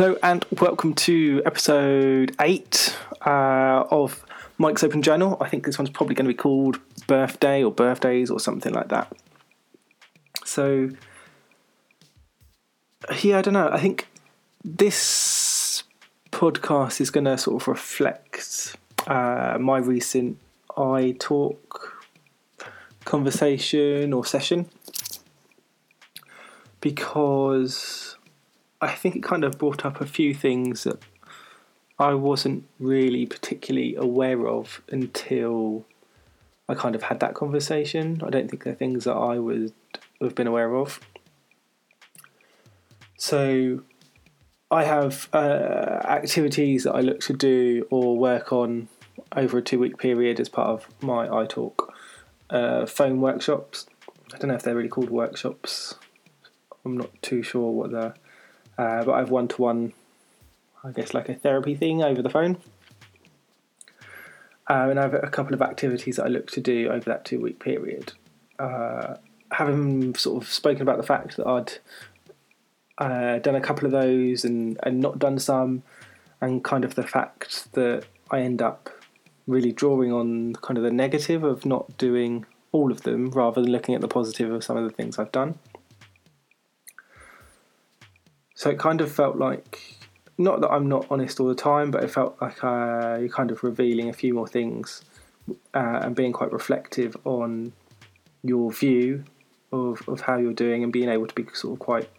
Hello and welcome to episode eight uh, of Mike's Open Journal. I think this one's probably going to be called Birthday or Birthdays or something like that. So, yeah, I don't know. I think this podcast is going to sort of reflect uh, my recent iTalk conversation or session because I think it kind of brought up a few things that I wasn't really particularly aware of until I kind of had that conversation. I don't think they're things that I would have been aware of. So I have uh, activities that I look to do or work on over a two week period as part of my iTalk uh, phone workshops. I don't know if they're really called workshops. I'm not too sure what they're uh, but I have one to one, I guess, like a therapy thing over the phone. Uh, and I have a couple of activities that I look to do over that two week period. Uh, having sort of spoken about the fact that I'd uh, done a couple of those and, and not done some, and kind of the fact that I end up really drawing on kind of the negative of not doing all of them rather than looking at the positive of some of the things I've done. So it kind of felt like, not that I'm not honest all the time, but it felt like uh, you're kind of revealing a few more things uh, and being quite reflective on your view of, of how you're doing and being able to be sort of quite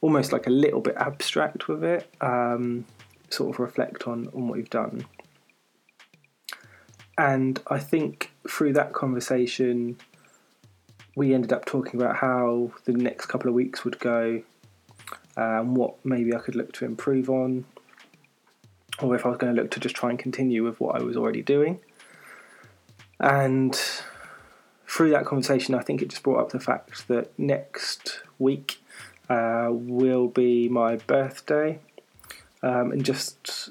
almost like a little bit abstract with it, um, sort of reflect on, on what you've done. And I think through that conversation, we ended up talking about how the next couple of weeks would go um, what maybe I could look to improve on, or if I was going to look to just try and continue with what I was already doing. And through that conversation, I think it just brought up the fact that next week uh, will be my birthday, um, and just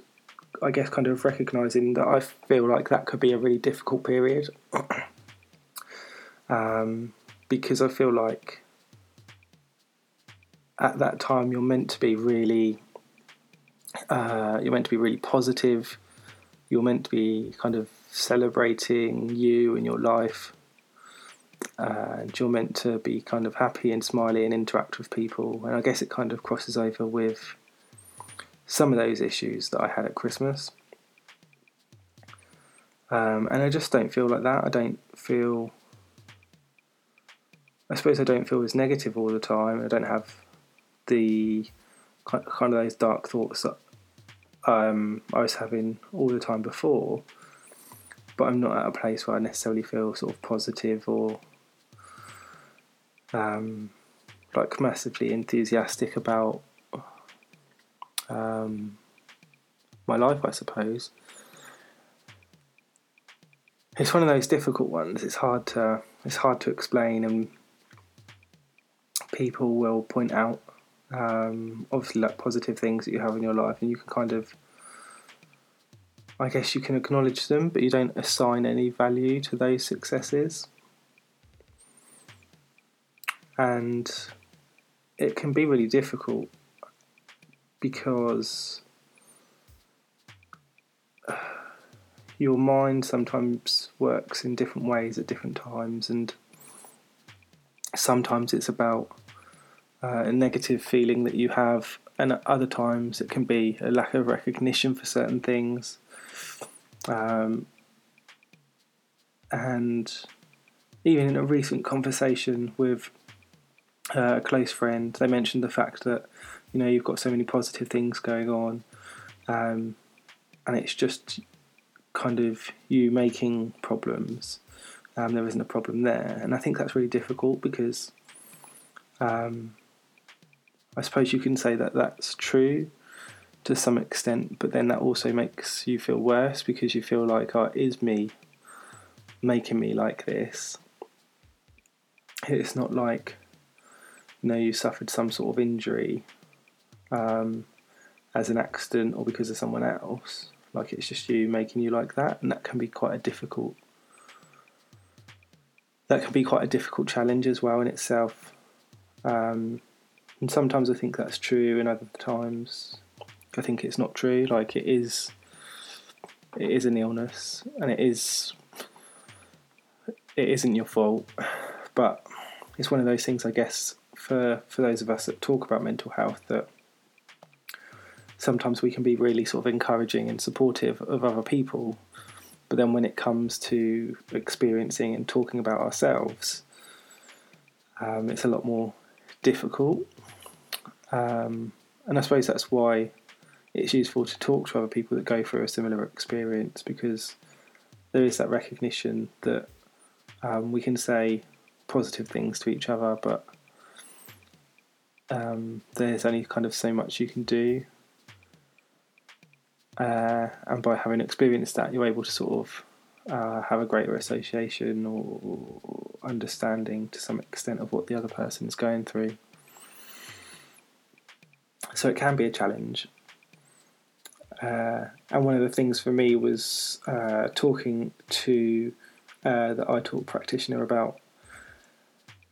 I guess kind of recognizing that I feel like that could be a really difficult period. um, because I feel like at that time you're meant to be really uh, you're meant to be really positive. You're meant to be kind of celebrating you and your life. And you're meant to be kind of happy and smiley and interact with people. And i guess it kind of crosses over with some of those issues that i had at christmas. Um, and i just don't feel like that. I don't feel i suppose i don't feel as negative all the time. I don't have the kind of those dark thoughts that um, I was having all the time before, but I'm not at a place where I necessarily feel sort of positive or um, like massively enthusiastic about um, my life, I suppose. It's one of those difficult ones. It's hard to it's hard to explain, and people will point out um, obviously like positive things that you have in your life, and you can kind of, I guess, you can acknowledge them, but you don't assign any value to those successes, and it can be really difficult because your mind sometimes works in different ways at different times, and sometimes it's about uh, a negative feeling that you have, and at other times it can be a lack of recognition for certain things. Um, and even in a recent conversation with uh, a close friend, they mentioned the fact that you know you've got so many positive things going on, um, and it's just kind of you making problems. Um, there isn't a problem there, and I think that's really difficult because um, I suppose you can say that that's true to some extent, but then that also makes you feel worse because you feel like, oh, is me making me like this. It's not like, you know, you suffered some sort of injury um, as an accident or because of someone else. Like it's just you making you like that, and that can be quite a difficult. That can be quite a difficult challenge as well in itself. Um, and sometimes I think that's true, and other times I think it's not true. Like it is, it is an illness, and it is, it isn't your fault. But it's one of those things, I guess, for for those of us that talk about mental health that sometimes we can be really sort of encouraging and supportive of other people, but then when it comes to experiencing and talking about ourselves, um, it's a lot more difficult. Um, and I suppose that's why it's useful to talk to other people that go through a similar experience because there is that recognition that um, we can say positive things to each other, but um, there's only kind of so much you can do. Uh, and by having experienced that, you're able to sort of uh, have a greater association or, understanding to some extent of what the other person is going through. So it can be a challenge. Uh, and one of the things for me was uh, talking to uh, the iTalk practitioner about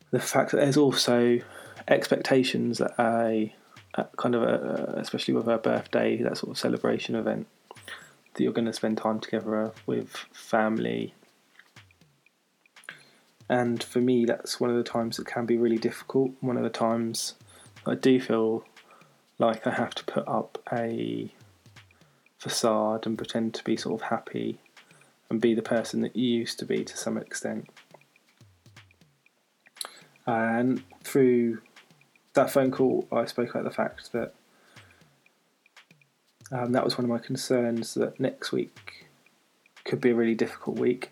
the fact that there's also expectations at a at kind of a, especially with her birthday, that sort of celebration event, that you're going to spend time together with family. And for me, that's one of the times that can be really difficult. One of the times I do feel like I have to put up a facade and pretend to be sort of happy and be the person that you used to be to some extent. And through that phone call, I spoke about the fact that um, that was one of my concerns that next week could be a really difficult week.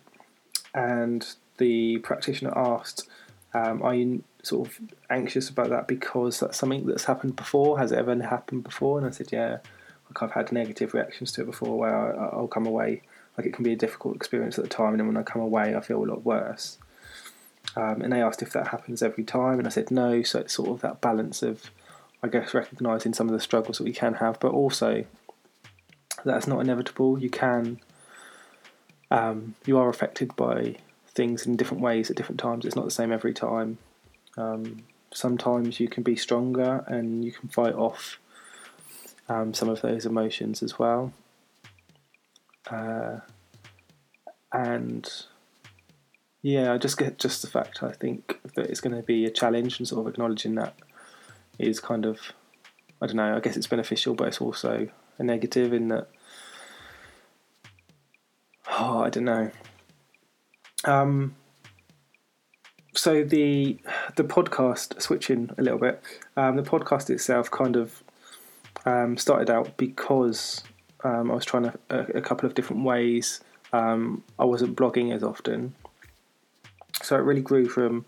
And the practitioner asked, um, Are you sort of anxious about that because that's something that's happened before? Has it ever happened before? And I said, Yeah, like I've had negative reactions to it before where I'll come away, like it can be a difficult experience at the time, and then when I come away, I feel a lot worse. Um, and they asked if that happens every time, and I said no. So it's sort of that balance of, I guess, recognizing some of the struggles that we can have, but also that's not inevitable. You can, um, you are affected by things in different ways at different times. It's not the same every time. Um, sometimes you can be stronger and you can fight off um, some of those emotions as well. Uh, and yeah, I just get just the fact I think that it's going to be a challenge and sort of acknowledging that is kind of I don't know. I guess it's beneficial, but it's also a negative in that. Oh, I don't know. Um, so the the podcast switching a little bit. Um, the podcast itself kind of um, started out because um, I was trying a, a, couple of different ways. Um, I wasn't blogging as often, so it really grew from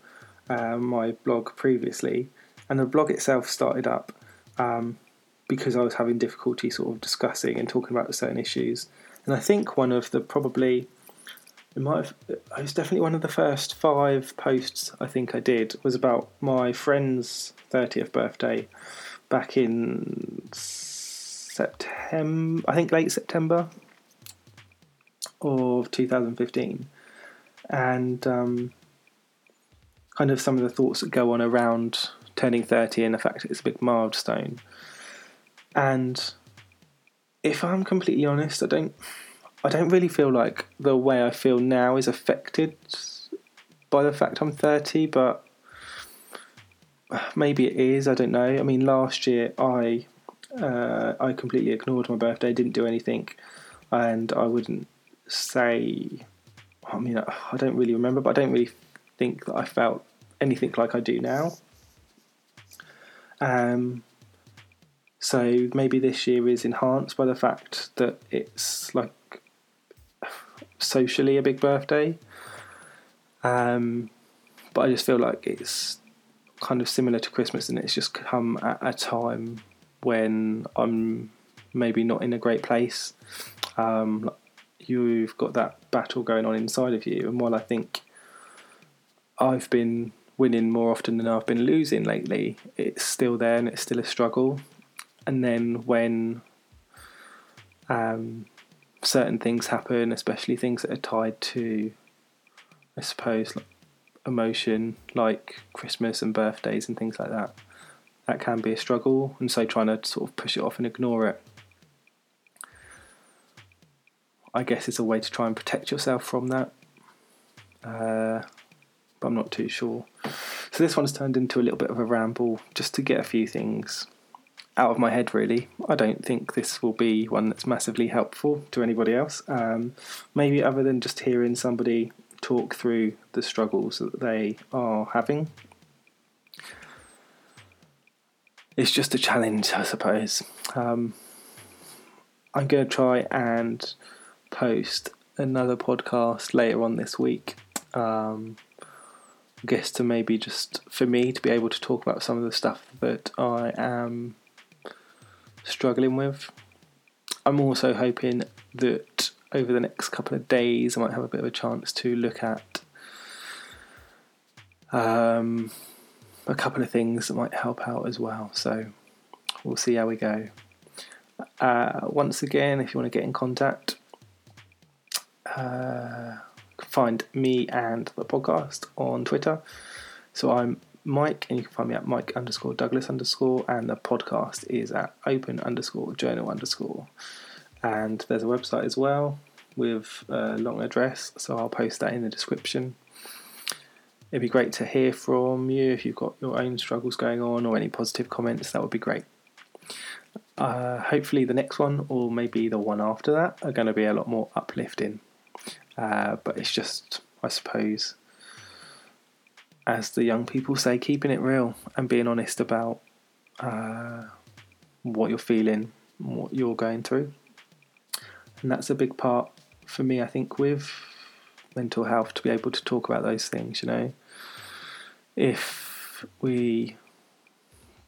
uh, my blog previously, and the blog itself started up um, because I was having difficulty sort of discussing and talking about certain issues. And I think one of the probably it might have it was definitely one of the first five posts I think I did was about my friend's thirtieth birthday back in September I think late September of 2015 and um, kind of some of the thoughts that go on around turning 30 and the fact that it's a big milestone. And if I'm completely honest, I don't I don't really feel like the way I feel now is affected by the fact I'm 30, but maybe it is, I don't know. I mean last year I uh, I completely ignored my birthday, didn't do anything, and I wouldn't say I mean I don't really remember, but I don't really think that I felt anything like I do now. Um, so maybe this year is enhanced by the fact that it's like socially a big birthday. Um, but I just feel like it's kind of similar to Christmas, and it's just come at a time when I'm maybe not in a great place. Um, you've got that battle going on inside of you, and while I think I've been winning more often than I've been losing lately, it's still there and it's still a struggle. And then when um, certain things happen, especially things that are tied to, I suppose, like emotion, like Christmas and birthdays and things like that. That can be a struggle, and so trying to sort of push it off and ignore it, I guess, is a way to try and protect yourself from that. Uh, but I'm not too sure. So this one's turned into a little bit of a ramble just to get a few things out of my head, really. I don't think this will be one that's massively helpful to anybody else. Um, maybe other than just hearing somebody talk through the struggles that they are having. It's just a challenge, I suppose. Um, I'm going to try and post another podcast later on this week. Um, I guess to maybe just for me to be able to talk about some of the stuff that I am struggling with. I'm also hoping that over the next couple of days I might have a bit of a chance to look at um, a couple of things that might help out as well. So we'll see how we go. Uh, once again, if you want to get in contact, uh, find me and the podcast on Twitter. So I'm Mike, and you can find me at Mike underscore Douglas underscore, and the podcast is at open underscore journal underscore. And there's a website as well with a long address, so I'll post that in the description. It'd be great to hear from you if you've got your own struggles going on or any positive comments, that would be great. Uh, hopefully, the next one or maybe the one after that are going to be a lot more uplifting. Uh, but it's just, I suppose, as the young people say, keeping it real and being honest about uh, what you're feeling, what you're going through. And that's a big part for me, I think, with mental health to be able to talk about those things, you know. If we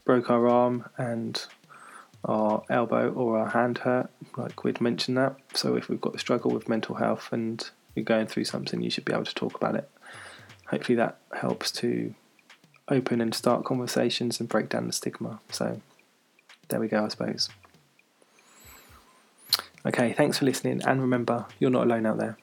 broke our arm and our elbow or our hand hurt, like we'd mentioned that. So if we've got a struggle with mental health and you're going through something, you should be able to talk about it. Hopefully that helps to open and start conversations and break down the stigma. So there we go, I suppose. Okay, thanks for listening, and remember, you're not alone out there.